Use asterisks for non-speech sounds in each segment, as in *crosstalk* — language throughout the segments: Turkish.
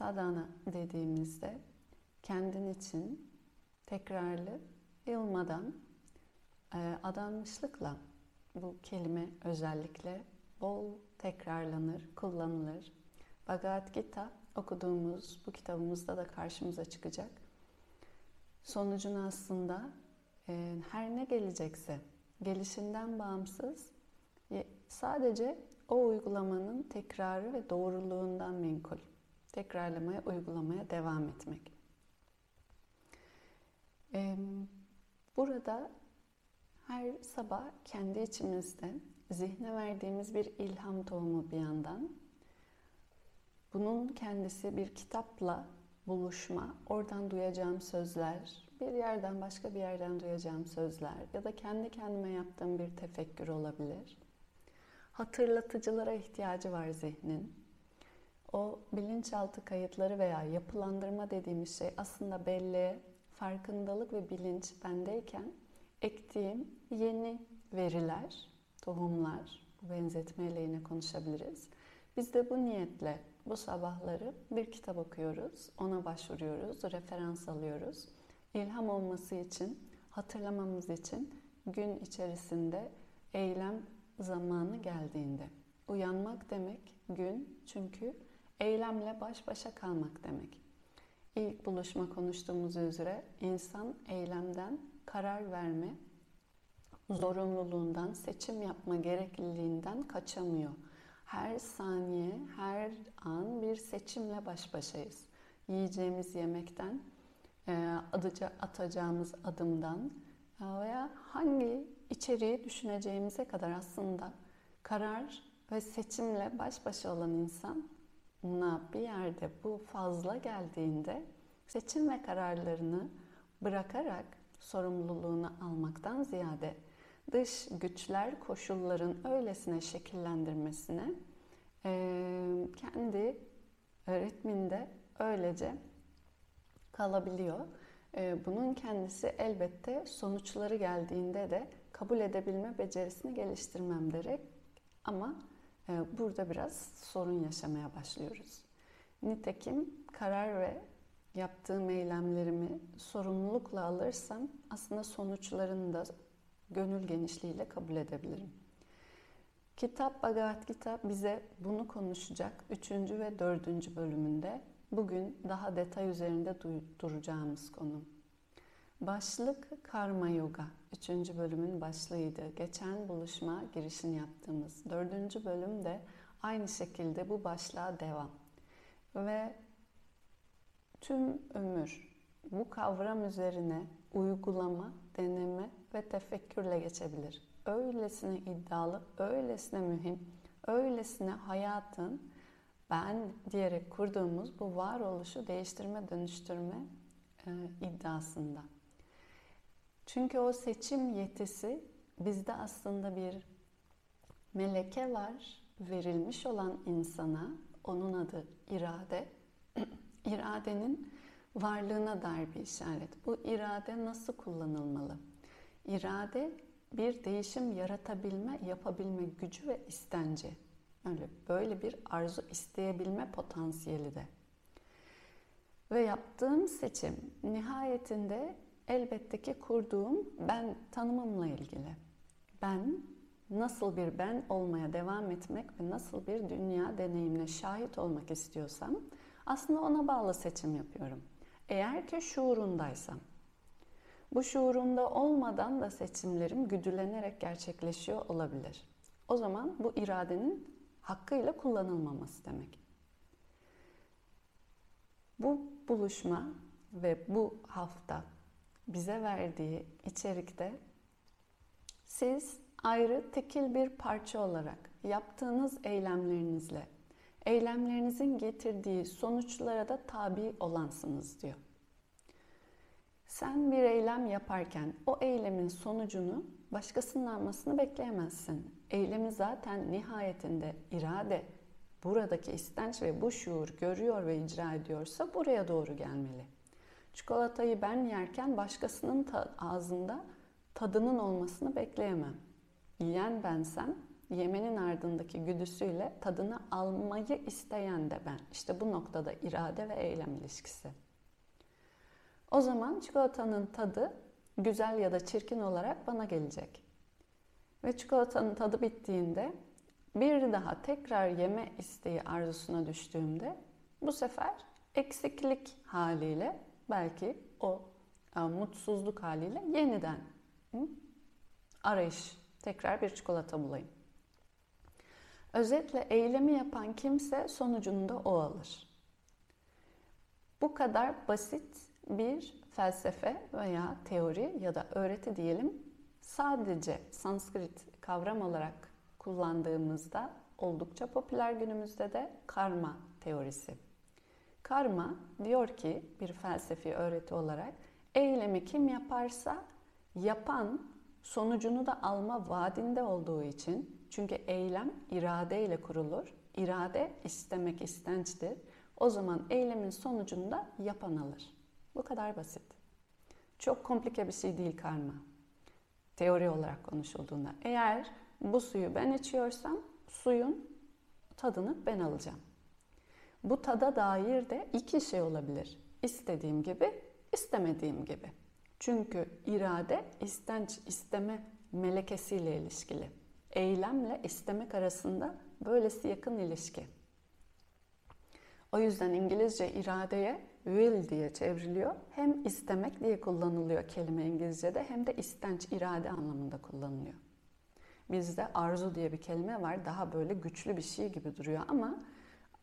Sadhana dediğimizde kendin için tekrarlı, yılmadan, e, adanmışlıkla bu kelime özellikle bol tekrarlanır, kullanılır. Bhagavad Gita okuduğumuz bu kitabımızda da karşımıza çıkacak. Sonucunu aslında e, her ne gelecekse gelişinden bağımsız sadece o uygulamanın tekrarı ve doğruluğundan menkul. Tekrarlamaya, uygulamaya devam etmek. Burada her sabah kendi içimizde zihne verdiğimiz bir ilham tohumu bir yandan. Bunun kendisi bir kitapla buluşma, oradan duyacağım sözler, bir yerden başka bir yerden duyacağım sözler ya da kendi kendime yaptığım bir tefekkür olabilir. Hatırlatıcılara ihtiyacı var zihnin. O bilinçaltı kayıtları veya yapılandırma dediğimiz şey aslında belli, farkındalık ve bilinç bendeyken ektiğim yeni veriler, tohumlar, bu benzetmeyle yine konuşabiliriz. Biz de bu niyetle bu sabahları bir kitap okuyoruz, ona başvuruyoruz, referans alıyoruz. İlham olması için, hatırlamamız için gün içerisinde eylem zamanı geldiğinde. Uyanmak demek gün çünkü eylemle baş başa kalmak demek. İlk buluşma konuştuğumuz üzere insan eylemden karar verme zorunluluğundan, seçim yapma gerekliliğinden kaçamıyor. Her saniye, her an bir seçimle baş başayız. Yiyeceğimiz yemekten, e, atacağımız adımdan e, veya hangi içeriği düşüneceğimize kadar aslında karar ve seçimle baş başa olan insan bir yerde bu fazla geldiğinde seçim ve kararlarını bırakarak sorumluluğunu almaktan ziyade dış güçler koşulların öylesine şekillendirmesine kendi ritminde öylece kalabiliyor. Bunun kendisi elbette sonuçları geldiğinde de kabul edebilme becerisini geliştirmem gerek. Ama burada biraz sorun yaşamaya başlıyoruz. Nitekim karar ve yaptığım eylemlerimi sorumlulukla alırsam aslında sonuçlarını da gönül genişliğiyle kabul edebilirim. Kitap Bhagavad Gita bize bunu konuşacak 3. ve 4. bölümünde bugün daha detay üzerinde duracağımız konu. Başlık Karma Yoga. 3. bölümün başlığıydı. Geçen buluşma girişini yaptığımız. 4. bölüm de aynı şekilde bu başlığa devam. Ve tüm ömür bu kavram üzerine uygulama, deneme ve tefekkürle geçebilir. Öylesine iddialı, öylesine mühim, öylesine hayatın ben diyerek kurduğumuz bu varoluşu değiştirme, dönüştürme e, iddiasında. Çünkü o seçim yetisi bizde aslında bir meleke var verilmiş olan insana, onun adı irade. *clears throat* iradenin varlığına dair bir işaret. Bu irade nasıl kullanılmalı? İrade bir değişim yaratabilme, yapabilme gücü ve istenci. Öyle böyle bir arzu isteyebilme potansiyeli de. Ve yaptığım seçim nihayetinde elbette ki kurduğum ben tanımımla ilgili. Ben nasıl bir ben olmaya devam etmek ve nasıl bir dünya deneyimine şahit olmak istiyorsam aslında ona bağlı seçim yapıyorum. Eğer ki şuurundaysam. Bu şuurumda olmadan da seçimlerim güdülenerek gerçekleşiyor olabilir. O zaman bu iradenin hakkıyla kullanılmaması demek. Bu buluşma ve bu hafta bize verdiği içerikte siz ayrı tekil bir parça olarak yaptığınız eylemlerinizle eylemlerinizin getirdiği sonuçlara da tabi olansınız diyor. Sen bir eylem yaparken o eylemin sonucunu başkasının almasını bekleyemezsin. Eylemi zaten nihayetinde irade, buradaki istenç ve bu şuur görüyor ve icra ediyorsa buraya doğru gelmeli. Çikolatayı ben yerken başkasının ta- ağzında tadının olmasını bekleyemem. Yiyen bensem yemenin ardındaki güdüsüyle tadını almayı isteyen de ben. İşte bu noktada irade ve eylem ilişkisi. O zaman çikolatanın tadı güzel ya da çirkin olarak bana gelecek. Ve çikolatanın tadı bittiğinde bir daha tekrar yeme isteği arzusuna düştüğümde bu sefer eksiklik haliyle belki o e, mutsuzluk haliyle yeniden hı, arayış, tekrar bir çikolata bulayım. Özetle eylemi yapan kimse sonucunu da o alır. Bu kadar basit bir felsefe veya teori ya da öğreti diyelim sadece Sanskrit kavram olarak kullandığımızda oldukça popüler günümüzde de karma teorisi. Karma diyor ki bir felsefi öğreti olarak eylemi kim yaparsa yapan sonucunu da alma vaadinde olduğu için çünkü eylem iradeyle kurulur. İrade istemek istençtir. O zaman eylemin sonucunu da yapan alır. Bu kadar basit. Çok komplike bir şey değil karma. Teori olarak konuşulduğunda. Eğer bu suyu ben içiyorsam suyun tadını ben alacağım. Bu tada dair de iki şey olabilir. İstediğim gibi, istemediğim gibi. Çünkü irade istenç isteme melekesiyle ilişkili. Eylemle istemek arasında böylesi yakın ilişki. O yüzden İngilizce iradeye will diye çevriliyor. Hem istemek diye kullanılıyor kelime İngilizce'de hem de istenç, irade anlamında kullanılıyor. Bizde arzu diye bir kelime var. Daha böyle güçlü bir şey gibi duruyor ama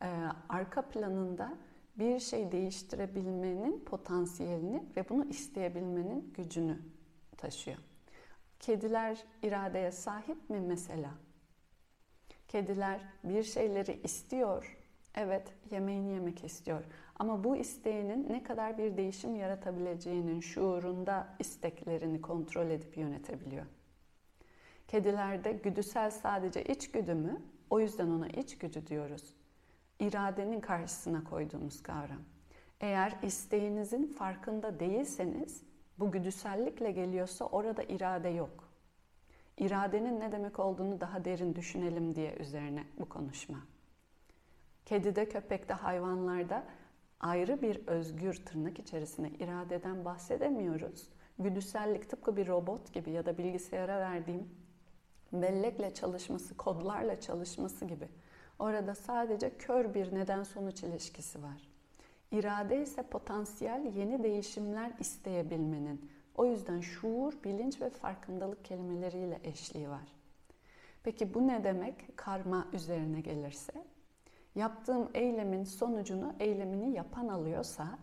e, arka planında bir şey değiştirebilmenin potansiyelini ve bunu isteyebilmenin gücünü taşıyor. Kediler iradeye sahip mi mesela? Kediler bir şeyleri istiyor. Evet, yemeğini yemek istiyor. Ama bu isteğinin ne kadar bir değişim yaratabileceğinin şuurunda isteklerini kontrol edip yönetebiliyor. Kedilerde güdüsel sadece içgüdü mü? O yüzden ona içgüdü diyoruz. İradenin karşısına koyduğumuz kavram. Eğer isteğinizin farkında değilseniz, bu güdüsellikle geliyorsa orada irade yok. İradenin ne demek olduğunu daha derin düşünelim diye üzerine bu konuşma. Kedide, köpekte, hayvanlarda ayrı bir özgür tırnak içerisinde iradeden bahsedemiyoruz. Güdüsellik tıpkı bir robot gibi ya da bilgisayara verdiğim bellekle çalışması, kodlarla çalışması gibi. Orada sadece kör bir neden sonuç ilişkisi var. İrade ise potansiyel yeni değişimler isteyebilmenin. O yüzden şuur, bilinç ve farkındalık kelimeleriyle eşliği var. Peki bu ne demek karma üzerine gelirse? Yaptığım eylemin sonucunu eylemini yapan alıyorsa,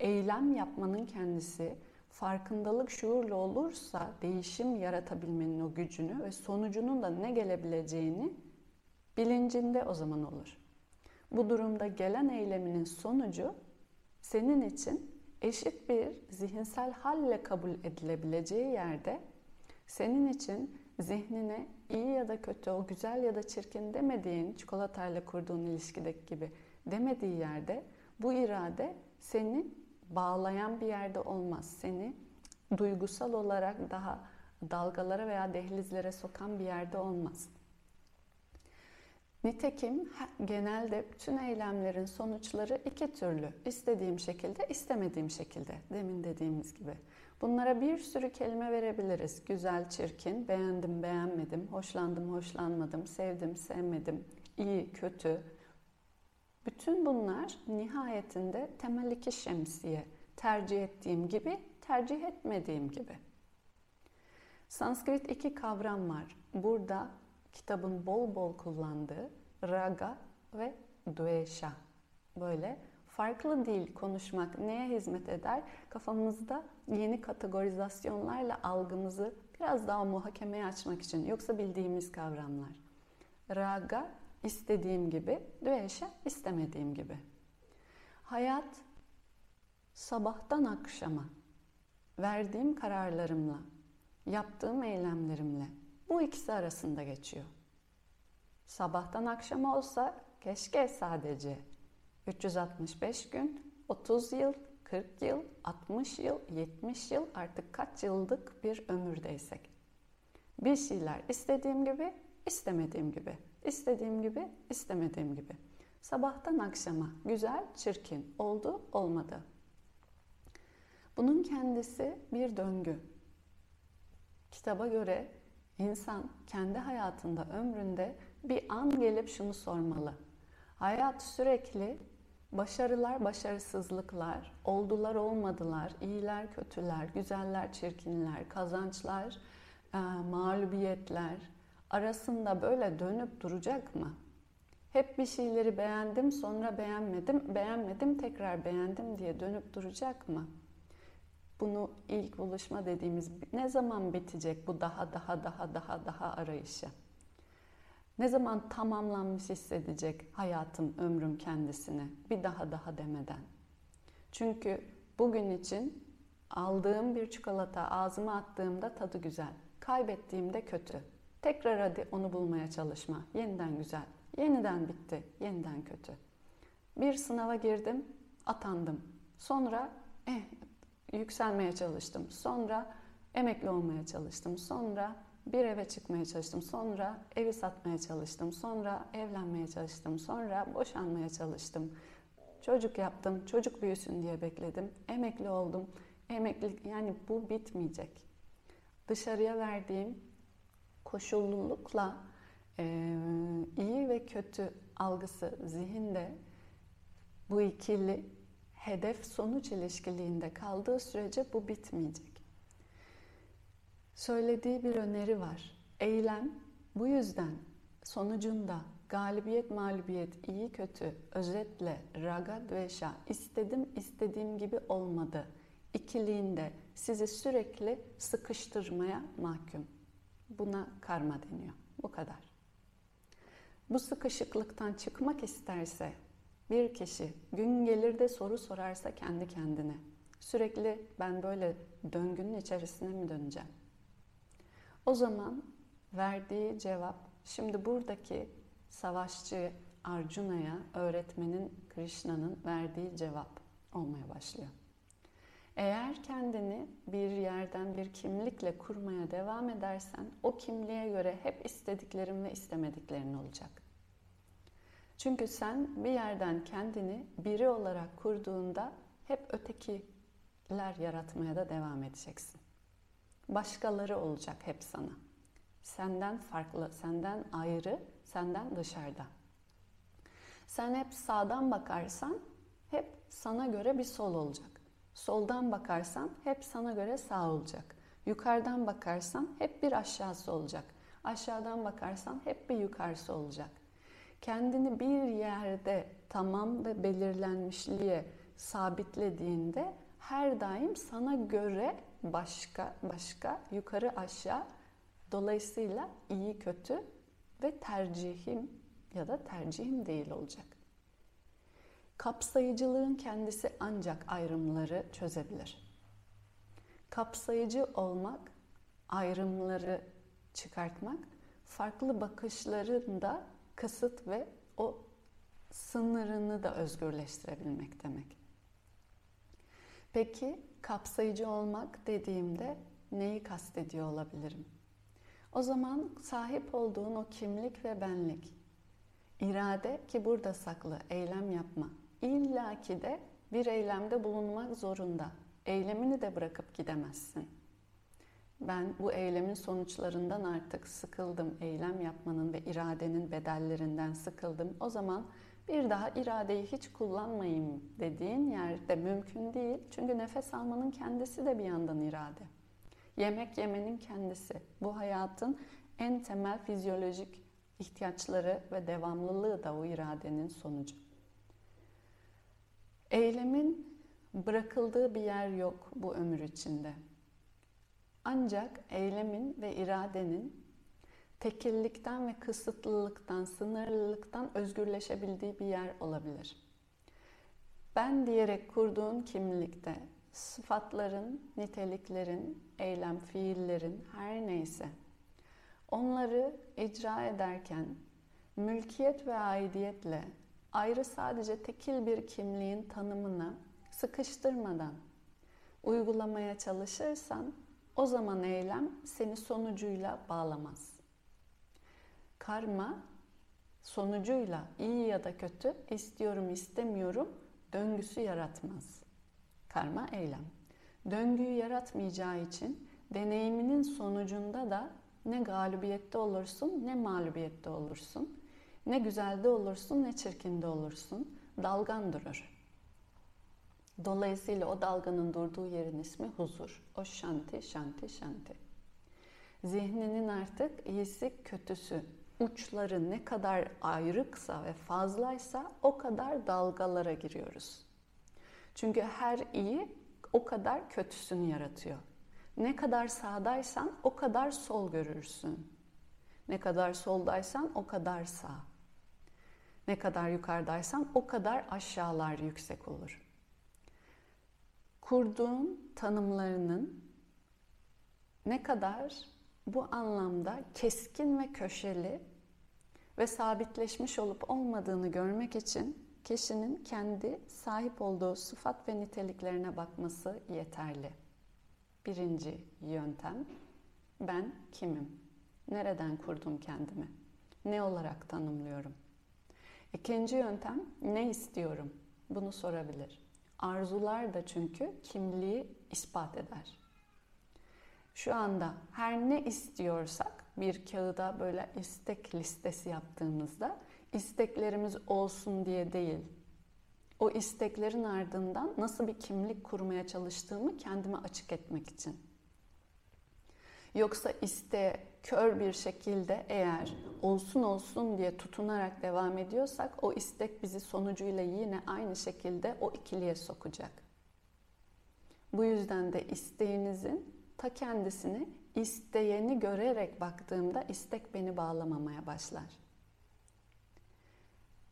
eylem yapmanın kendisi farkındalık şuurlu olursa değişim yaratabilmenin o gücünü ve sonucunun da ne gelebileceğini bilincinde o zaman olur. Bu durumda gelen eyleminin sonucu senin için eşit bir zihinsel halle kabul edilebileceği yerde senin için zihnine iyi ya da kötü, o güzel ya da çirkin demediğin çikolatayla kurduğun ilişkideki gibi demediği yerde bu irade seni bağlayan bir yerde olmaz. Seni duygusal olarak daha dalgalara veya dehlizlere sokan bir yerde olmaz. Nitekim genelde bütün eylemlerin sonuçları iki türlü. İstediğim şekilde, istemediğim şekilde. Demin dediğimiz gibi. Bunlara bir sürü kelime verebiliriz. Güzel, çirkin, beğendim, beğenmedim, hoşlandım, hoşlanmadım, sevdim, sevmedim, iyi, kötü. Bütün bunlar nihayetinde temel iki şemsiye. Tercih ettiğim gibi, tercih etmediğim gibi. Sanskrit iki kavram var. Burada kitabın bol bol kullandığı raga ve dvesha. Böyle farklı dil konuşmak neye hizmet eder? Kafamızda yeni kategorizasyonlarla algımızı biraz daha muhakemeye açmak için. Yoksa bildiğimiz kavramlar. Raga istediğim gibi, dvesha istemediğim gibi. Hayat sabahtan akşama verdiğim kararlarımla, yaptığım eylemlerimle bu ikisi arasında geçiyor. Sabahtan akşama olsa keşke sadece 365 gün, 30 yıl, 40 yıl, 60 yıl, 70 yıl artık kaç yıllık bir ömürdeysek. Bir şeyler istediğim gibi istemediğim gibi. İstediğim gibi, istemediğim gibi. Sabahtan akşama güzel, çirkin, oldu, olmadı. Bunun kendisi bir döngü. Kitaba göre insan kendi hayatında, ömründe bir an gelip şunu sormalı. Hayat sürekli başarılar, başarısızlıklar, oldular, olmadılar, iyiler, kötüler, güzeller, çirkinler, kazançlar, e, mağlubiyetler arasında böyle dönüp duracak mı? Hep bir şeyleri beğendim, sonra beğenmedim, beğenmedim, tekrar beğendim diye dönüp duracak mı? Bunu ilk buluşma dediğimiz ne zaman bitecek bu daha daha daha daha daha arayışı? Ne zaman tamamlanmış hissedecek hayatım, ömrüm kendisini bir daha daha demeden? Çünkü bugün için aldığım bir çikolata ağzıma attığımda tadı güzel, kaybettiğimde kötü. Tekrar hadi onu bulmaya çalışma. Yeniden güzel, yeniden bitti, yeniden kötü. Bir sınava girdim, atandım. Sonra eh, yükselmeye çalıştım. Sonra emekli olmaya çalıştım. Sonra bir eve çıkmaya çalıştım. Sonra evi satmaya çalıştım. Sonra evlenmeye çalıştım. Sonra boşanmaya çalıştım. Çocuk yaptım. Çocuk büyüsün diye bekledim. Emekli oldum. Emekli yani bu bitmeyecek. Dışarıya verdiğim koşullulukla e, iyi ve kötü algısı zihinde bu ikili hedef sonuç ilişkiliğinde kaldığı sürece bu bitmeyecek. Söylediği bir öneri var. Eylem bu yüzden sonucunda galibiyet mağlubiyet iyi kötü özetle raga dveşa istedim istediğim gibi olmadı ikiliğinde sizi sürekli sıkıştırmaya mahkum. Buna karma deniyor. Bu kadar. Bu sıkışıklıktan çıkmak isterse bir kişi gün gelir de soru sorarsa kendi kendine sürekli ben böyle döngünün içerisine mi döneceğim? O zaman verdiği cevap şimdi buradaki savaşçı Arjuna'ya öğretmenin Krishna'nın verdiği cevap olmaya başlıyor. Eğer kendini bir yerden bir kimlikle kurmaya devam edersen o kimliğe göre hep istediklerin ve istemediklerin olacak. Çünkü sen bir yerden kendini biri olarak kurduğunda hep ötekiler yaratmaya da devam edeceksin. Başkaları olacak hep sana. Senden farklı, senden ayrı, senden dışarıda. Sen hep sağdan bakarsan hep sana göre bir sol olacak. Soldan bakarsan hep sana göre sağ olacak. Yukarıdan bakarsan hep bir aşağısı olacak. Aşağıdan bakarsan hep bir yukarısı olacak. Kendini bir yerde tamam ve belirlenmişliğe sabitlediğinde her daim sana göre başka başka yukarı aşağı dolayısıyla iyi kötü ve tercihim ya da tercihim değil olacak. Kapsayıcılığın kendisi ancak ayrımları çözebilir. Kapsayıcı olmak, ayrımları çıkartmak, farklı bakışların da kısıt ve o sınırını da özgürleştirebilmek demek. Peki kapsayıcı olmak dediğimde neyi kastediyor olabilirim? O zaman sahip olduğun o kimlik ve benlik, irade ki burada saklı, eylem yapma, İlla ki de bir eylemde bulunmak zorunda. Eylemini de bırakıp gidemezsin. Ben bu eylemin sonuçlarından artık sıkıldım. Eylem yapmanın ve iradenin bedellerinden sıkıldım. O zaman bir daha iradeyi hiç kullanmayayım dediğin yerde mümkün değil. Çünkü nefes almanın kendisi de bir yandan irade. Yemek yemenin kendisi. Bu hayatın en temel fizyolojik ihtiyaçları ve devamlılığı da o iradenin sonucu. Eylemin bırakıldığı bir yer yok bu ömür içinde. Ancak eylemin ve iradenin tekillikten ve kısıtlılıktan, sınırlılıktan özgürleşebildiği bir yer olabilir. Ben diyerek kurduğun kimlikte sıfatların, niteliklerin, eylem, fiillerin her neyse onları icra ederken mülkiyet ve aidiyetle ayrı sadece tekil bir kimliğin tanımını sıkıştırmadan uygulamaya çalışırsan o zaman eylem seni sonucuyla bağlamaz. Karma sonucuyla iyi ya da kötü istiyorum istemiyorum döngüsü yaratmaz. Karma eylem. Döngüyü yaratmayacağı için deneyiminin sonucunda da ne galibiyette olursun ne mağlubiyette olursun. Ne güzelde olursun ne çirkinde olursun. Dalgan durur. Dolayısıyla o dalganın durduğu yerin ismi huzur. O şanti, şanti, şanti. Zihninin artık iyisi, kötüsü, uçları ne kadar ayrıksa ve fazlaysa o kadar dalgalara giriyoruz. Çünkü her iyi o kadar kötüsünü yaratıyor. Ne kadar sağdaysan o kadar sol görürsün. Ne kadar soldaysan o kadar sağ. Ne kadar yukarıdaysan o kadar aşağılar yüksek olur. Kurduğun tanımlarının ne kadar bu anlamda keskin ve köşeli ve sabitleşmiş olup olmadığını görmek için kişinin kendi sahip olduğu sıfat ve niteliklerine bakması yeterli. Birinci yöntem, ben kimim? Nereden kurdum kendimi? Ne olarak tanımlıyorum? İkinci yöntem, ne istiyorum? Bunu sorabilir. Arzular da çünkü kimliği ispat eder. Şu anda her ne istiyorsak bir kağıda böyle istek listesi yaptığımızda isteklerimiz olsun diye değil. O isteklerin ardından nasıl bir kimlik kurmaya çalıştığımı kendime açık etmek için. Yoksa iste kör bir şekilde eğer olsun olsun diye tutunarak devam ediyorsak o istek bizi sonucuyla yine aynı şekilde o ikiliye sokacak. Bu yüzden de isteğinizin ta kendisini isteyeni görerek baktığımda istek beni bağlamamaya başlar.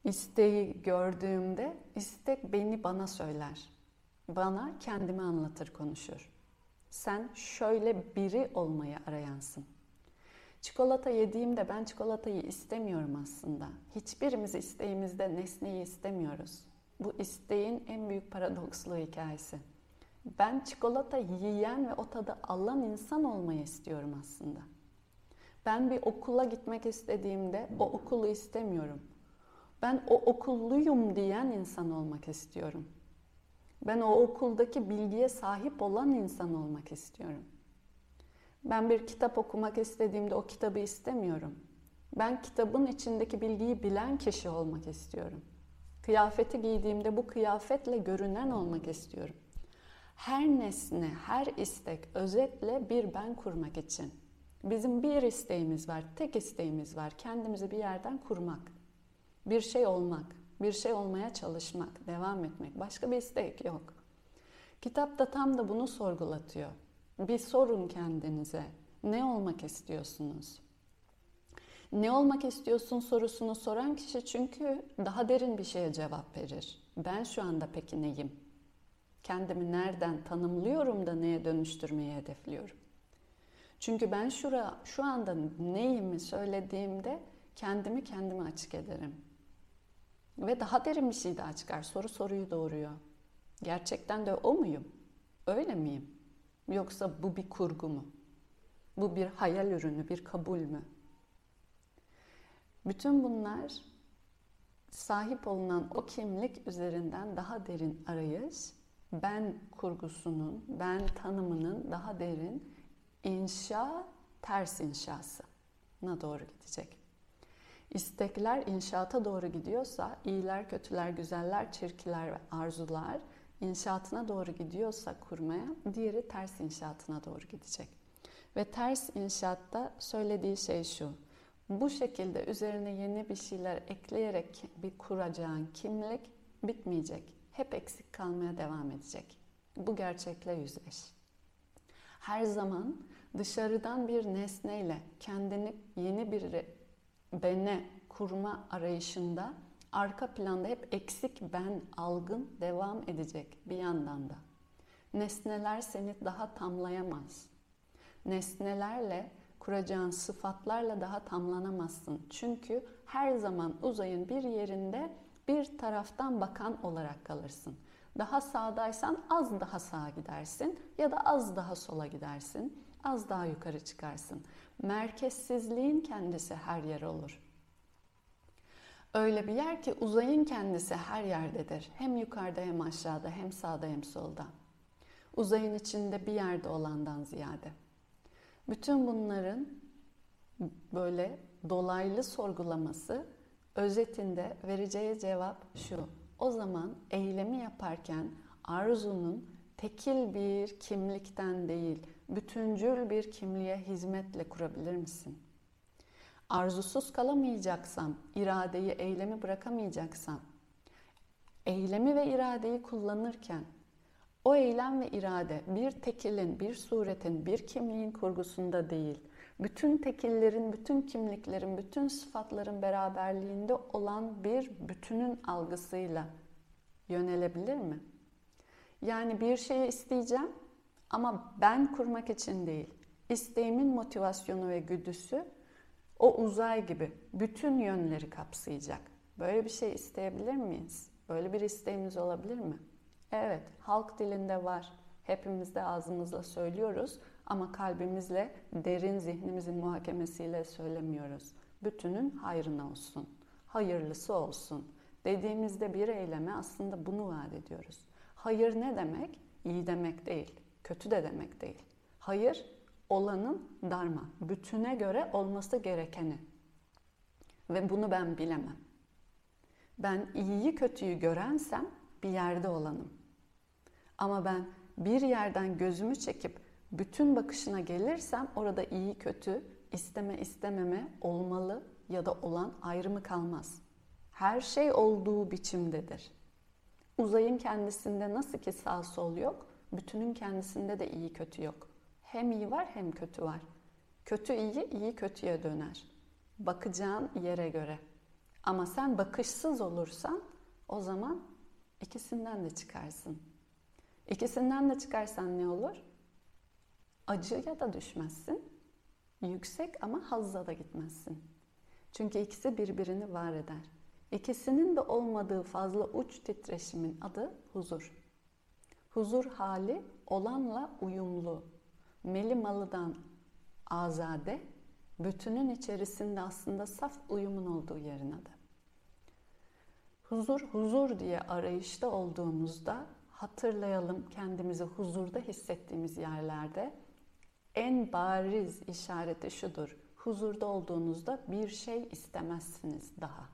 İsteği gördüğümde istek beni bana söyler. Bana kendimi anlatır, konuşur. Sen şöyle biri olmayı arayansın. Çikolata yediğimde ben çikolatayı istemiyorum aslında. Hiçbirimiz isteğimizde nesneyi istemiyoruz. Bu isteğin en büyük paradokslu hikayesi. Ben çikolata yiyen ve o tadı alan insan olmayı istiyorum aslında. Ben bir okula gitmek istediğimde o okulu istemiyorum. Ben o okulluyum diyen insan olmak istiyorum. Ben o okuldaki bilgiye sahip olan insan olmak istiyorum. Ben bir kitap okumak istediğimde o kitabı istemiyorum. Ben kitabın içindeki bilgiyi bilen kişi olmak istiyorum. Kıyafeti giydiğimde bu kıyafetle görünen olmak istiyorum. Her nesne, her istek özetle bir ben kurmak için. Bizim bir isteğimiz var, tek isteğimiz var. Kendimizi bir yerden kurmak. Bir şey olmak, bir şey olmaya çalışmak, devam etmek. Başka bir istek yok. Kitap da tam da bunu sorgulatıyor. Bir sorun kendinize. Ne olmak istiyorsunuz? Ne olmak istiyorsun sorusunu soran kişi çünkü daha derin bir şeye cevap verir. Ben şu anda peki neyim? Kendimi nereden tanımlıyorum da neye dönüştürmeyi hedefliyorum? Çünkü ben şura, şu anda neyimi söylediğimde kendimi kendime açık ederim. Ve daha derin bir şey daha çıkar. Soru soruyu doğuruyor. Gerçekten de o muyum? Öyle miyim? Yoksa bu bir kurgu mu? Bu bir hayal ürünü, bir kabul mü? Bütün bunlar sahip olunan o kimlik üzerinden daha derin arayış, ben kurgusunun, ben tanımının daha derin inşa, ters inşasına doğru gidecek. İstekler inşaata doğru gidiyorsa, iyiler, kötüler, güzeller, çirkiler ve arzular inşaatına doğru gidiyorsa kurmaya, diğeri ters inşaatına doğru gidecek. Ve ters inşaatta söylediği şey şu. Bu şekilde üzerine yeni bir şeyler ekleyerek bir kuracağın kimlik bitmeyecek. Hep eksik kalmaya devam edecek. Bu gerçekle yüzleş. Her zaman dışarıdan bir nesneyle kendini yeni bir bene kurma arayışında arka planda hep eksik ben algın devam edecek bir yandan da. Nesneler seni daha tamlayamaz. Nesnelerle kuracağın sıfatlarla daha tamlanamazsın. Çünkü her zaman uzayın bir yerinde bir taraftan bakan olarak kalırsın. Daha sağdaysan az daha sağa gidersin ya da az daha sola gidersin. az daha yukarı çıkarsın. Merkezsizliğin kendisi her yer olur. Öyle bir yer ki uzayın kendisi her yerdedir. Hem yukarıda hem aşağıda hem sağda hem solda. Uzayın içinde bir yerde olandan ziyade. Bütün bunların böyle dolaylı sorgulaması özetinde vereceği cevap şu. O zaman eylemi yaparken arzunun tekil bir kimlikten değil, bütüncül bir kimliğe hizmetle kurabilir misin? Arzusuz kalamayacaksam, iradeyi, eylemi bırakamayacaksam, eylemi ve iradeyi kullanırken o eylem ve irade bir tekilin, bir suretin, bir kimliğin kurgusunda değil, bütün tekillerin, bütün kimliklerin, bütün sıfatların beraberliğinde olan bir bütünün algısıyla yönelebilir mi? Yani bir şeyi isteyeceğim ama ben kurmak için değil. İsteğimin motivasyonu ve güdüsü o uzay gibi bütün yönleri kapsayacak. Böyle bir şey isteyebilir miyiz? Böyle bir isteğimiz olabilir mi? Evet, halk dilinde var. Hepimiz de ağzımızla söylüyoruz ama kalbimizle, derin zihnimizin muhakemesiyle söylemiyoruz. Bütünün hayrına olsun, hayırlısı olsun. Dediğimizde bir eyleme aslında bunu vaat ediyoruz. Hayır ne demek? İyi demek değil, kötü de demek değil. Hayır, olanın darma, bütüne göre olması gerekeni. Ve bunu ben bilemem. Ben iyiyi kötüyü görensem bir yerde olanım. Ama ben bir yerden gözümü çekip bütün bakışına gelirsem orada iyi kötü, isteme istememe, olmalı ya da olan ayrımı kalmaz. Her şey olduğu biçimdedir. Uzayın kendisinde nasıl ki sağ sol yok, bütünün kendisinde de iyi kötü yok. Hem iyi var hem kötü var. Kötü iyi, iyi kötüye döner. Bakacağın yere göre. Ama sen bakışsız olursan o zaman ikisinden de çıkarsın. İkisinden de çıkarsan ne olur? Acıya da düşmezsin. Yüksek ama hazza da gitmezsin. Çünkü ikisi birbirini var eder. İkisinin de olmadığı fazla uç titreşimin adı huzur. Huzur hali olanla uyumlu. Meli malıdan azade, bütünün içerisinde aslında saf uyumun olduğu yerin adı. Huzur, huzur diye arayışta olduğumuzda hatırlayalım kendimizi huzurda hissettiğimiz yerlerde en bariz işareti şudur. Huzurda olduğunuzda bir şey istemezsiniz daha.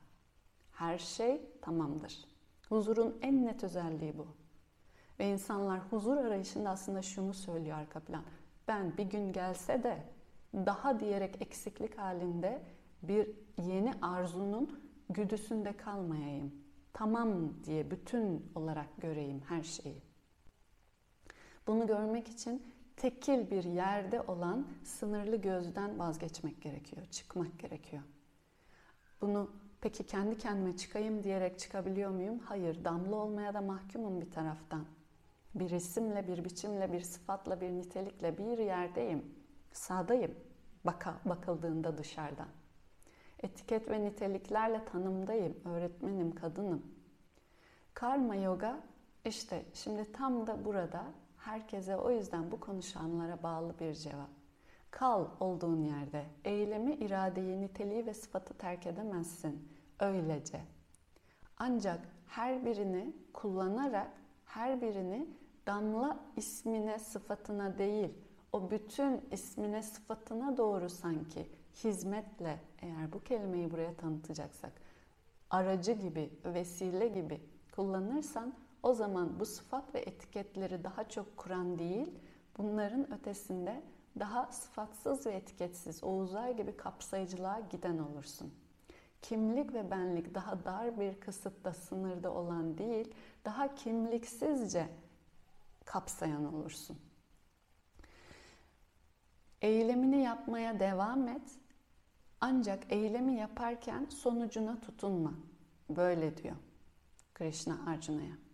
Her şey tamamdır. Huzurun en net özelliği bu. Ve insanlar huzur arayışında aslında şunu söylüyor arka plan. Ben bir gün gelse de daha diyerek eksiklik halinde bir yeni arzunun güdüsünde kalmayayım. Tamam diye bütün olarak göreyim her şeyi. Bunu görmek için tekil bir yerde olan sınırlı gözden vazgeçmek gerekiyor, çıkmak gerekiyor. Bunu peki kendi kendime çıkayım diyerek çıkabiliyor muyum? Hayır, damla olmaya da mahkumum bir taraftan. Bir isimle, bir biçimle, bir sıfatla, bir nitelikle bir yerdeyim. Sağdayım baka, bakıldığında dışarıdan. Etiket ve niteliklerle tanımdayım, öğretmenim, kadınım. Karma yoga işte şimdi tam da burada herkese o yüzden bu konuşanlara bağlı bir cevap. Kal olduğun yerde. Eylemi, iradeyi, niteliği ve sıfatı terk edemezsin. Öylece. Ancak her birini kullanarak her birini damla ismine, sıfatına değil, o bütün ismine, sıfatına doğru sanki hizmetle eğer bu kelimeyi buraya tanıtacaksak aracı gibi, vesile gibi kullanırsan o zaman bu sıfat ve etiketleri daha çok kuran değil, bunların ötesinde daha sıfatsız ve etiketsiz, o uzay gibi kapsayıcılığa giden olursun. Kimlik ve benlik daha dar bir kısıtta, sınırda olan değil, daha kimliksizce kapsayan olursun. Eylemini yapmaya devam et. Ancak eylemi yaparken sonucuna tutunma. Böyle diyor Krishna Arjuna'ya.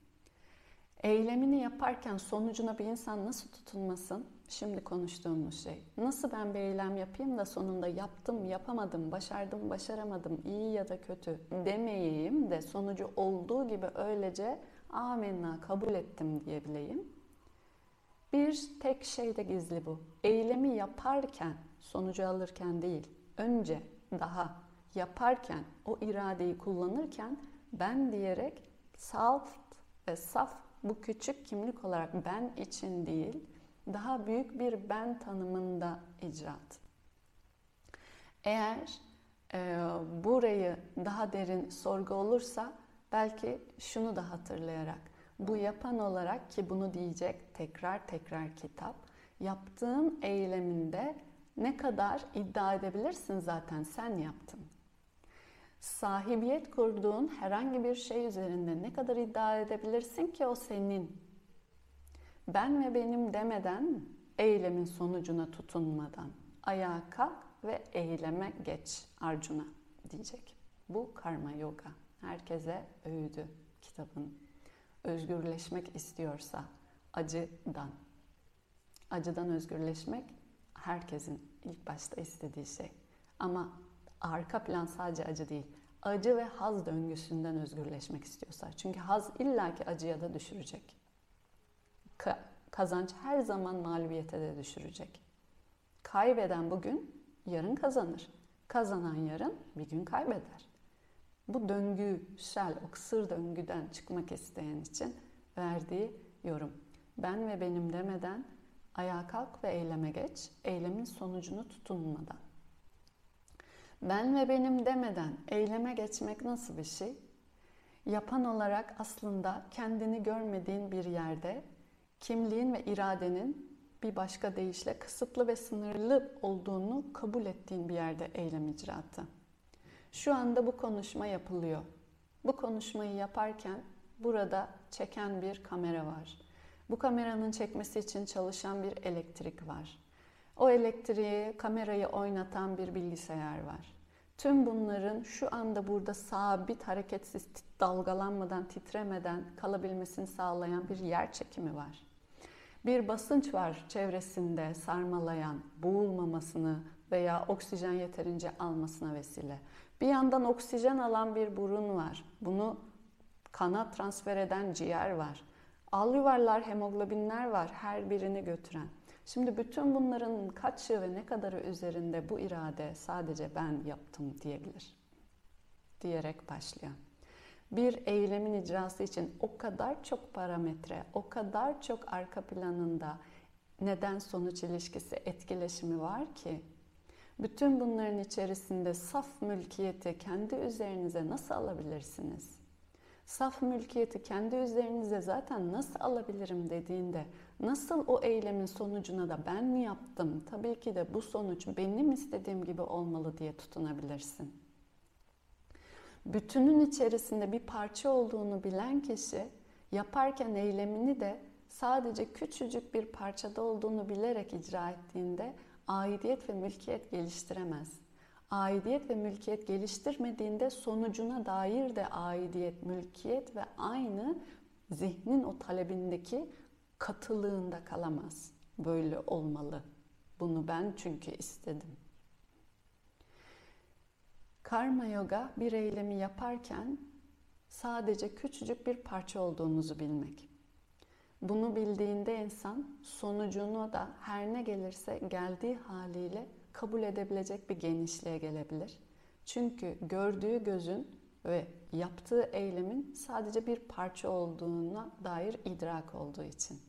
Eylemini yaparken sonucuna bir insan nasıl tutunmasın? Şimdi konuştuğumuz şey. Nasıl ben bir eylem yapayım da sonunda yaptım, yapamadım, başardım, başaramadım, iyi ya da kötü demeyeyim de sonucu olduğu gibi öylece amenna kabul ettim diyebileyim. Bir tek şey de gizli bu. Eylemi yaparken, sonucu alırken değil, önce daha yaparken, o iradeyi kullanırken ben diyerek salt ve saf bu küçük kimlik olarak ben için değil, daha büyük bir ben tanımında icraat. Eğer e, burayı daha derin sorgu olursa belki şunu da hatırlayarak bu yapan olarak ki bunu diyecek tekrar tekrar kitap yaptığın eyleminde ne kadar iddia edebilirsin zaten sen yaptın. Sahibiyet kurduğun herhangi bir şey üzerinde ne kadar iddia edebilirsin ki o senin. Ben ve benim demeden, eylemin sonucuna tutunmadan ayağa kalk ve eyleme geç Arjuna diyecek. Bu karma yoga. Herkese öğüdü kitabın. Özgürleşmek istiyorsa acıdan. Acıdan özgürleşmek herkesin ilk başta istediği şey. Ama arka plan sadece acı değil. Acı ve haz döngüsünden özgürleşmek istiyorsa. Çünkü haz illaki acıya da düşürecek. Kazanç her zaman mağlubiyete de düşürecek. Kaybeden bugün yarın kazanır. Kazanan yarın bir gün kaybeder. Bu döngüsel, o kısır döngüden çıkmak isteyen için verdiği yorum. Ben ve benim demeden ayağa kalk ve eyleme geç, eylemin sonucunu tutunmadan. Ben ve benim demeden eyleme geçmek nasıl bir şey? Yapan olarak aslında kendini görmediğin bir yerde kimliğin ve iradenin bir başka deyişle kısıtlı ve sınırlı olduğunu kabul ettiğin bir yerde eylem icraatı. Şu anda bu konuşma yapılıyor. Bu konuşmayı yaparken burada çeken bir kamera var. Bu kameranın çekmesi için çalışan bir elektrik var. O elektriği, kamerayı oynatan bir bilgisayar var. Tüm bunların şu anda burada sabit, hareketsiz, dalgalanmadan, titremeden kalabilmesini sağlayan bir yer çekimi var. Bir basınç var çevresinde sarmalayan, boğulmamasını veya oksijen yeterince almasına vesile. Bir yandan oksijen alan bir burun var. Bunu kana transfer eden ciğer var. Al yuvarlar, hemoglobinler var her birini götüren. Şimdi bütün bunların kaçı ve ne kadarı üzerinde bu irade sadece ben yaptım diyebilir. Diyerek başlayan. Bir eylemin icrası için o kadar çok parametre, o kadar çok arka planında neden sonuç ilişkisi, etkileşimi var ki bütün bunların içerisinde saf mülkiyeti kendi üzerinize nasıl alabilirsiniz? Saf mülkiyeti kendi üzerinize zaten nasıl alabilirim dediğinde nasıl o eylemin sonucuna da ben mi yaptım? Tabii ki de bu sonuç benim istediğim gibi olmalı diye tutunabilirsin. Bütünün içerisinde bir parça olduğunu bilen kişi yaparken eylemini de sadece küçücük bir parçada olduğunu bilerek icra ettiğinde aidiyet ve mülkiyet geliştiremez. Aidiyet ve mülkiyet geliştirmediğinde sonucuna dair de aidiyet, mülkiyet ve aynı zihnin o talebindeki katılığında kalamaz. Böyle olmalı. Bunu ben çünkü istedim. Karma yoga bir eylemi yaparken sadece küçücük bir parça olduğumuzu bilmek. Bunu bildiğinde insan sonucunu da her ne gelirse geldiği haliyle kabul edebilecek bir genişliğe gelebilir. Çünkü gördüğü gözün ve yaptığı eylemin sadece bir parça olduğuna dair idrak olduğu için.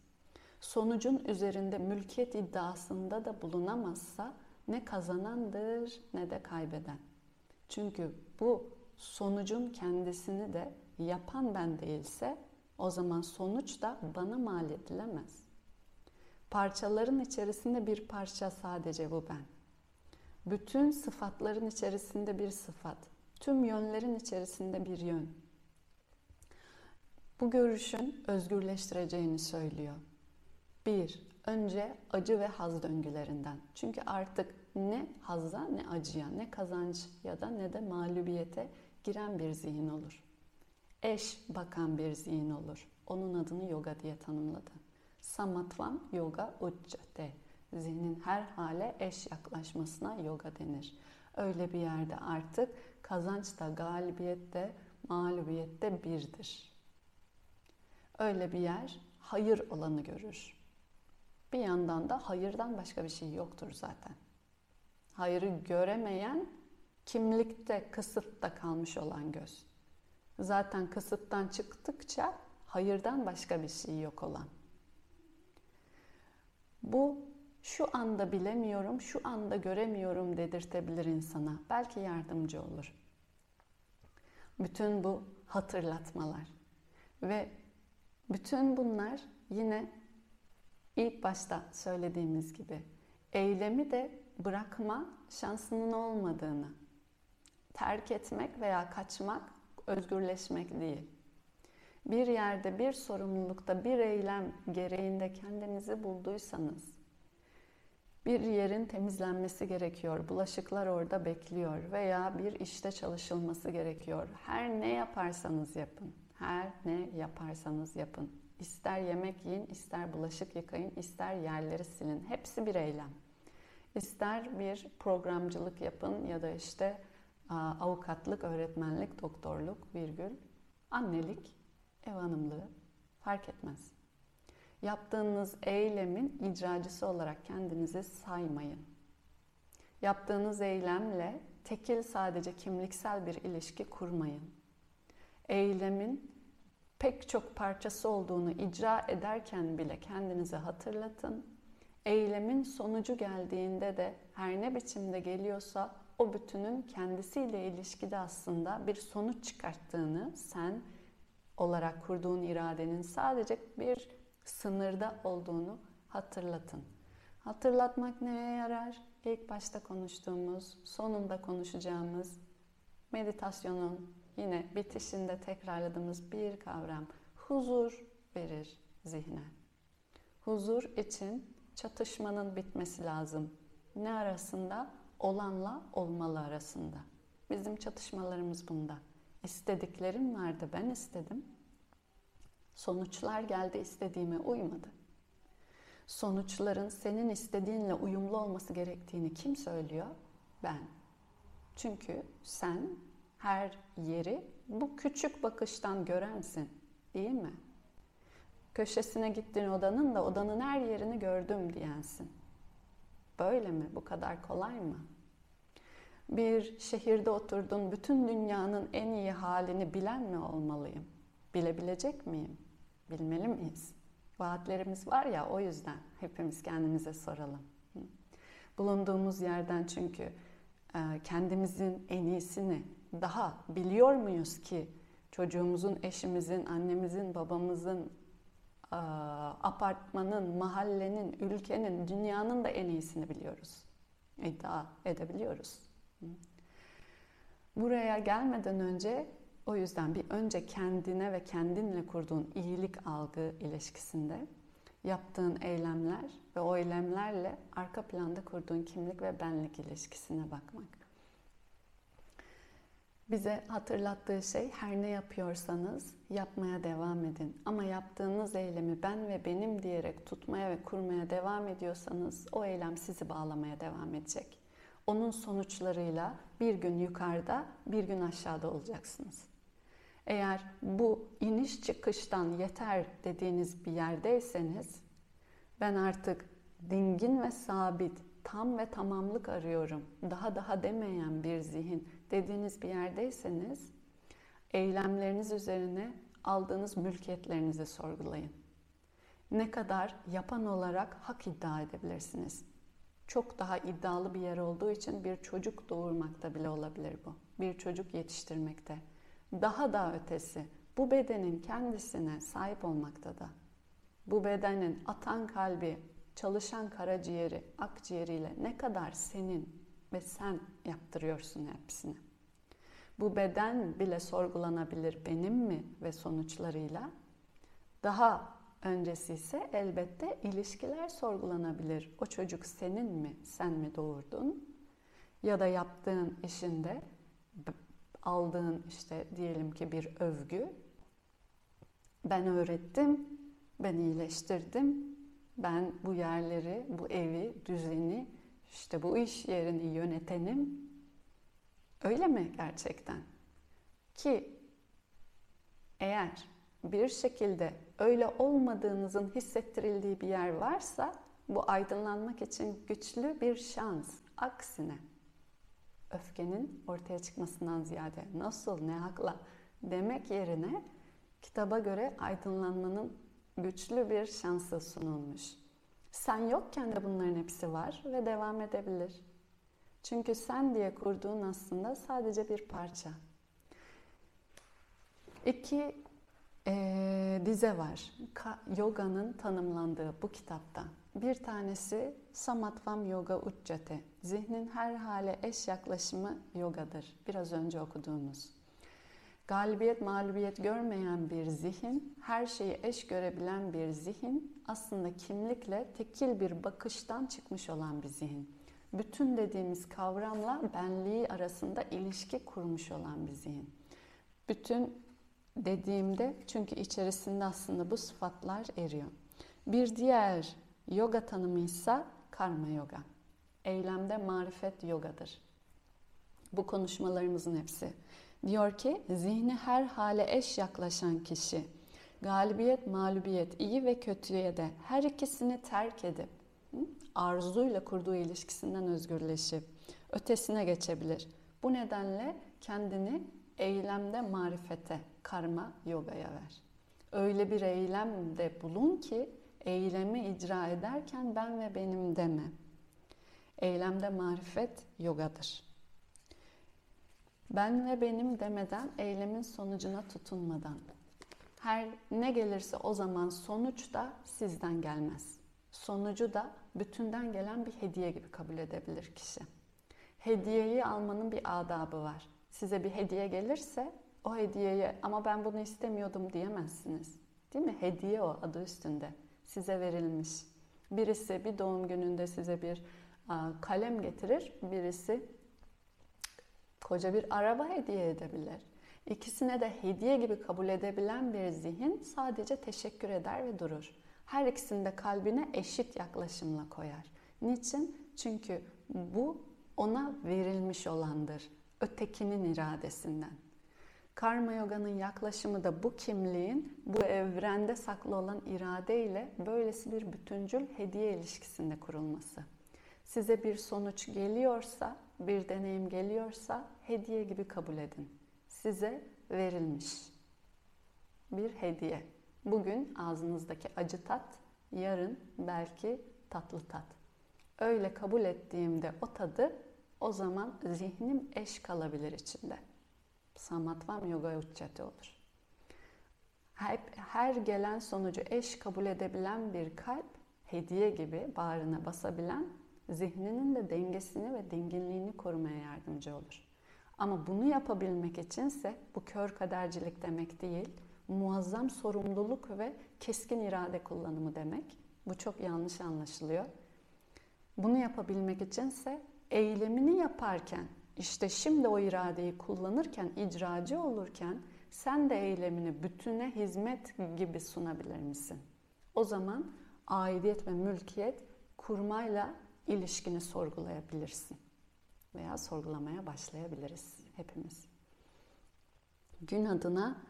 Sonucun üzerinde mülkiyet iddiasında da bulunamazsa ne kazanandır ne de kaybeden. Çünkü bu sonucun kendisini de yapan ben değilse o zaman sonuç da bana mal edilemez. Parçaların içerisinde bir parça sadece bu ben. Bütün sıfatların içerisinde bir sıfat. Tüm yönlerin içerisinde bir yön. Bu görüşün özgürleştireceğini söylüyor. Bir, önce acı ve haz döngülerinden. Çünkü artık ne hazza ne acıya, ne kazanç ya da ne de mağlubiyete giren bir zihin olur eş bakan bir zihin olur. Onun adını yoga diye tanımladı. Samatvam yoga uccate. Zihnin her hale eş yaklaşmasına yoga denir. Öyle bir yerde artık kazanç da galibiyet de mağlubiyet de birdir. Öyle bir yer hayır olanı görür. Bir yandan da hayırdan başka bir şey yoktur zaten. Hayırı göremeyen kimlikte, kısıtta kalmış olan göz. Zaten kısıttan çıktıkça hayırdan başka bir şey yok olan. Bu şu anda bilemiyorum, şu anda göremiyorum dedirtebilir insana. Belki yardımcı olur. Bütün bu hatırlatmalar ve bütün bunlar yine ilk başta söylediğimiz gibi eylemi de bırakma şansının olmadığını, terk etmek veya kaçmak özgürleşmek değil. Bir yerde, bir sorumlulukta, bir eylem gereğinde kendinizi bulduysanız, bir yerin temizlenmesi gerekiyor, bulaşıklar orada bekliyor veya bir işte çalışılması gerekiyor. Her ne yaparsanız yapın, her ne yaparsanız yapın. İster yemek yiyin, ister bulaşık yıkayın, ister yerleri silin. Hepsi bir eylem. İster bir programcılık yapın ya da işte avukatlık, öğretmenlik, doktorluk, virgül, annelik, ev hanımlığı fark etmez. Yaptığınız eylemin icracısı olarak kendinizi saymayın. Yaptığınız eylemle tekil sadece kimliksel bir ilişki kurmayın. Eylemin pek çok parçası olduğunu icra ederken bile kendinize hatırlatın. Eylemin sonucu geldiğinde de her ne biçimde geliyorsa o bütünün kendisiyle ilişkide aslında bir sonuç çıkarttığını sen olarak kurduğun iradenin sadece bir sınırda olduğunu hatırlatın. Hatırlatmak neye yarar? İlk başta konuştuğumuz, sonunda konuşacağımız meditasyonun yine bitişinde tekrarladığımız bir kavram huzur verir zihne. Huzur için çatışmanın bitmesi lazım. Ne arasında? Olanla olmalı arasında. Bizim çatışmalarımız bunda. İstediklerim vardı, ben istedim. Sonuçlar geldi istediğime uymadı. Sonuçların senin istediğinle uyumlu olması gerektiğini kim söylüyor? Ben. Çünkü sen her yeri bu küçük bakıştan görensin, değil mi? Köşesine gittiğin odanın da odanın her yerini gördüm diyensin. Böyle mi? Bu kadar kolay mı? Bir şehirde oturdun, bütün dünyanın en iyi halini bilen mi olmalıyım? Bilebilecek miyim? Bilmeli miyiz? Vaatlerimiz var ya o yüzden hepimiz kendimize soralım. Bulunduğumuz yerden çünkü e, kendimizin en iyisini daha biliyor muyuz ki çocuğumuzun, eşimizin, annemizin, babamızın, e, apartmanın, mahallenin, ülkenin, dünyanın da en iyisini biliyoruz. İddia edebiliyoruz. Buraya gelmeden önce o yüzden bir önce kendine ve kendinle kurduğun iyilik algı ilişkisinde yaptığın eylemler ve o eylemlerle arka planda kurduğun kimlik ve benlik ilişkisine bakmak. Bize hatırlattığı şey her ne yapıyorsanız yapmaya devam edin. Ama yaptığınız eylemi ben ve benim diyerek tutmaya ve kurmaya devam ediyorsanız o eylem sizi bağlamaya devam edecek. Onun sonuçlarıyla bir gün yukarıda, bir gün aşağıda olacaksınız. Eğer bu iniş çıkıştan yeter dediğiniz bir yerdeyseniz ben artık dingin ve sabit, tam ve tamamlık arıyorum. Daha daha demeyen bir zihin dediğiniz bir yerdeyseniz eylemleriniz üzerine aldığınız mülkiyetlerinizi sorgulayın. Ne kadar yapan olarak hak iddia edebilirsiniz? Çok daha iddialı bir yer olduğu için bir çocuk doğurmakta bile olabilir bu. Bir çocuk yetiştirmekte daha da ötesi bu bedenin kendisine sahip olmakta da. Bu bedenin atan kalbi, çalışan karaciğeri, akciğeriyle ne kadar senin ve sen yaptırıyorsun hepsini. Bu beden bile sorgulanabilir benim mi ve sonuçlarıyla. Daha öncesi ise elbette ilişkiler sorgulanabilir. O çocuk senin mi, sen mi doğurdun? Ya da yaptığın işinde aldığın işte diyelim ki bir övgü. Ben öğrettim, ben iyileştirdim, ben bu yerleri, bu evi, düzeni, işte bu iş yerini yönetenim. Öyle mi gerçekten? Ki eğer bir şekilde öyle olmadığınızın hissettirildiği bir yer varsa bu aydınlanmak için güçlü bir şans. Aksine öfkenin ortaya çıkmasından ziyade nasıl, ne hakla demek yerine kitaba göre aydınlanmanın güçlü bir şansı sunulmuş. Sen yokken de bunların hepsi var ve devam edebilir. Çünkü sen diye kurduğun aslında sadece bir parça. İki e, dize var. Ka, yoga'nın tanımlandığı bu kitapta. Bir tanesi Samatvam Yoga Uccate. Zihnin her hale eş yaklaşımı yogadır. Biraz önce okuduğumuz. Galibiyet, mağlubiyet görmeyen bir zihin, her şeyi eş görebilen bir zihin, aslında kimlikle tekil bir bakıştan çıkmış olan bir zihin. Bütün dediğimiz kavramla benliği arasında ilişki kurmuş olan bir zihin. Bütün dediğimde çünkü içerisinde aslında bu sıfatlar eriyor. Bir diğer yoga tanımı ise karma yoga. Eylemde marifet yogadır. Bu konuşmalarımızın hepsi. Diyor ki zihni her hale eş yaklaşan kişi galibiyet, mağlubiyet, iyi ve kötüye de her ikisini terk edip arzuyla kurduğu ilişkisinden özgürleşip ötesine geçebilir. Bu nedenle kendini eylemde marifete, karma yogaya ver. Öyle bir eylemde bulun ki eylemi icra ederken ben ve benim deme. Eylemde marifet yogadır. Ben ve benim demeden eylemin sonucuna tutunmadan. Her ne gelirse o zaman sonuç da sizden gelmez. Sonucu da bütünden gelen bir hediye gibi kabul edebilir kişi. Hediyeyi almanın bir adabı var. Size bir hediye gelirse o hediyeye ama ben bunu istemiyordum diyemezsiniz. Değil mi? Hediye o adı üstünde. Size verilmiş. Birisi bir doğum gününde size bir kalem getirir. Birisi koca bir araba hediye edebilir. İkisine de hediye gibi kabul edebilen bir zihin sadece teşekkür eder ve durur. Her ikisini de kalbine eşit yaklaşımla koyar. Niçin? Çünkü bu ona verilmiş olandır. Ötekinin iradesinden. Karma Yoga'nın yaklaşımı da bu kimliğin bu evrende saklı olan irade ile böylesi bir bütüncül hediye ilişkisinde kurulması. Size bir sonuç geliyorsa, bir deneyim geliyorsa hediye gibi kabul edin. Size verilmiş bir hediye. Bugün ağzınızdaki acı tat, yarın belki tatlı tat. Öyle kabul ettiğimde o tadı o zaman zihnim eş kalabilir içinde. Samatvam yoga uccati olur. Hep, her gelen sonucu eş kabul edebilen bir kalp hediye gibi bağrına basabilen zihninin de dengesini ve dinginliğini korumaya yardımcı olur. Ama bunu yapabilmek içinse bu kör kadercilik demek değil, muazzam sorumluluk ve keskin irade kullanımı demek. Bu çok yanlış anlaşılıyor. Bunu yapabilmek içinse eylemini yaparken, işte şimdi o iradeyi kullanırken, icracı olurken sen de eylemini bütüne hizmet gibi sunabilir misin? O zaman aidiyet ve mülkiyet kurmayla ilişkini sorgulayabilirsin. Veya sorgulamaya başlayabiliriz hepimiz. Gün adına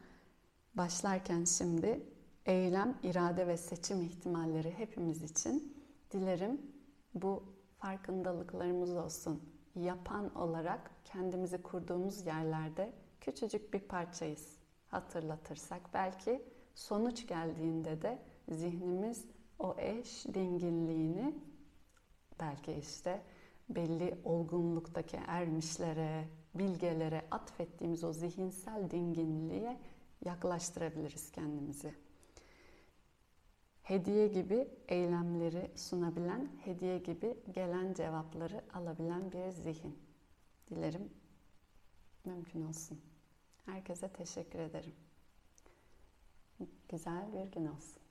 başlarken şimdi eylem, irade ve seçim ihtimalleri hepimiz için dilerim bu farkındalıklarımız olsun. Yapan olarak kendimizi kurduğumuz yerlerde küçücük bir parçayız. Hatırlatırsak belki sonuç geldiğinde de zihnimiz o eş dinginliğini belki işte belli olgunluktaki ermişlere, bilgelere atfettiğimiz o zihinsel dinginliğe yaklaştırabiliriz kendimizi. Hediye gibi eylemleri sunabilen, hediye gibi gelen cevapları alabilen bir zihin. Dilerim mümkün olsun. Herkese teşekkür ederim. Güzel bir gün olsun.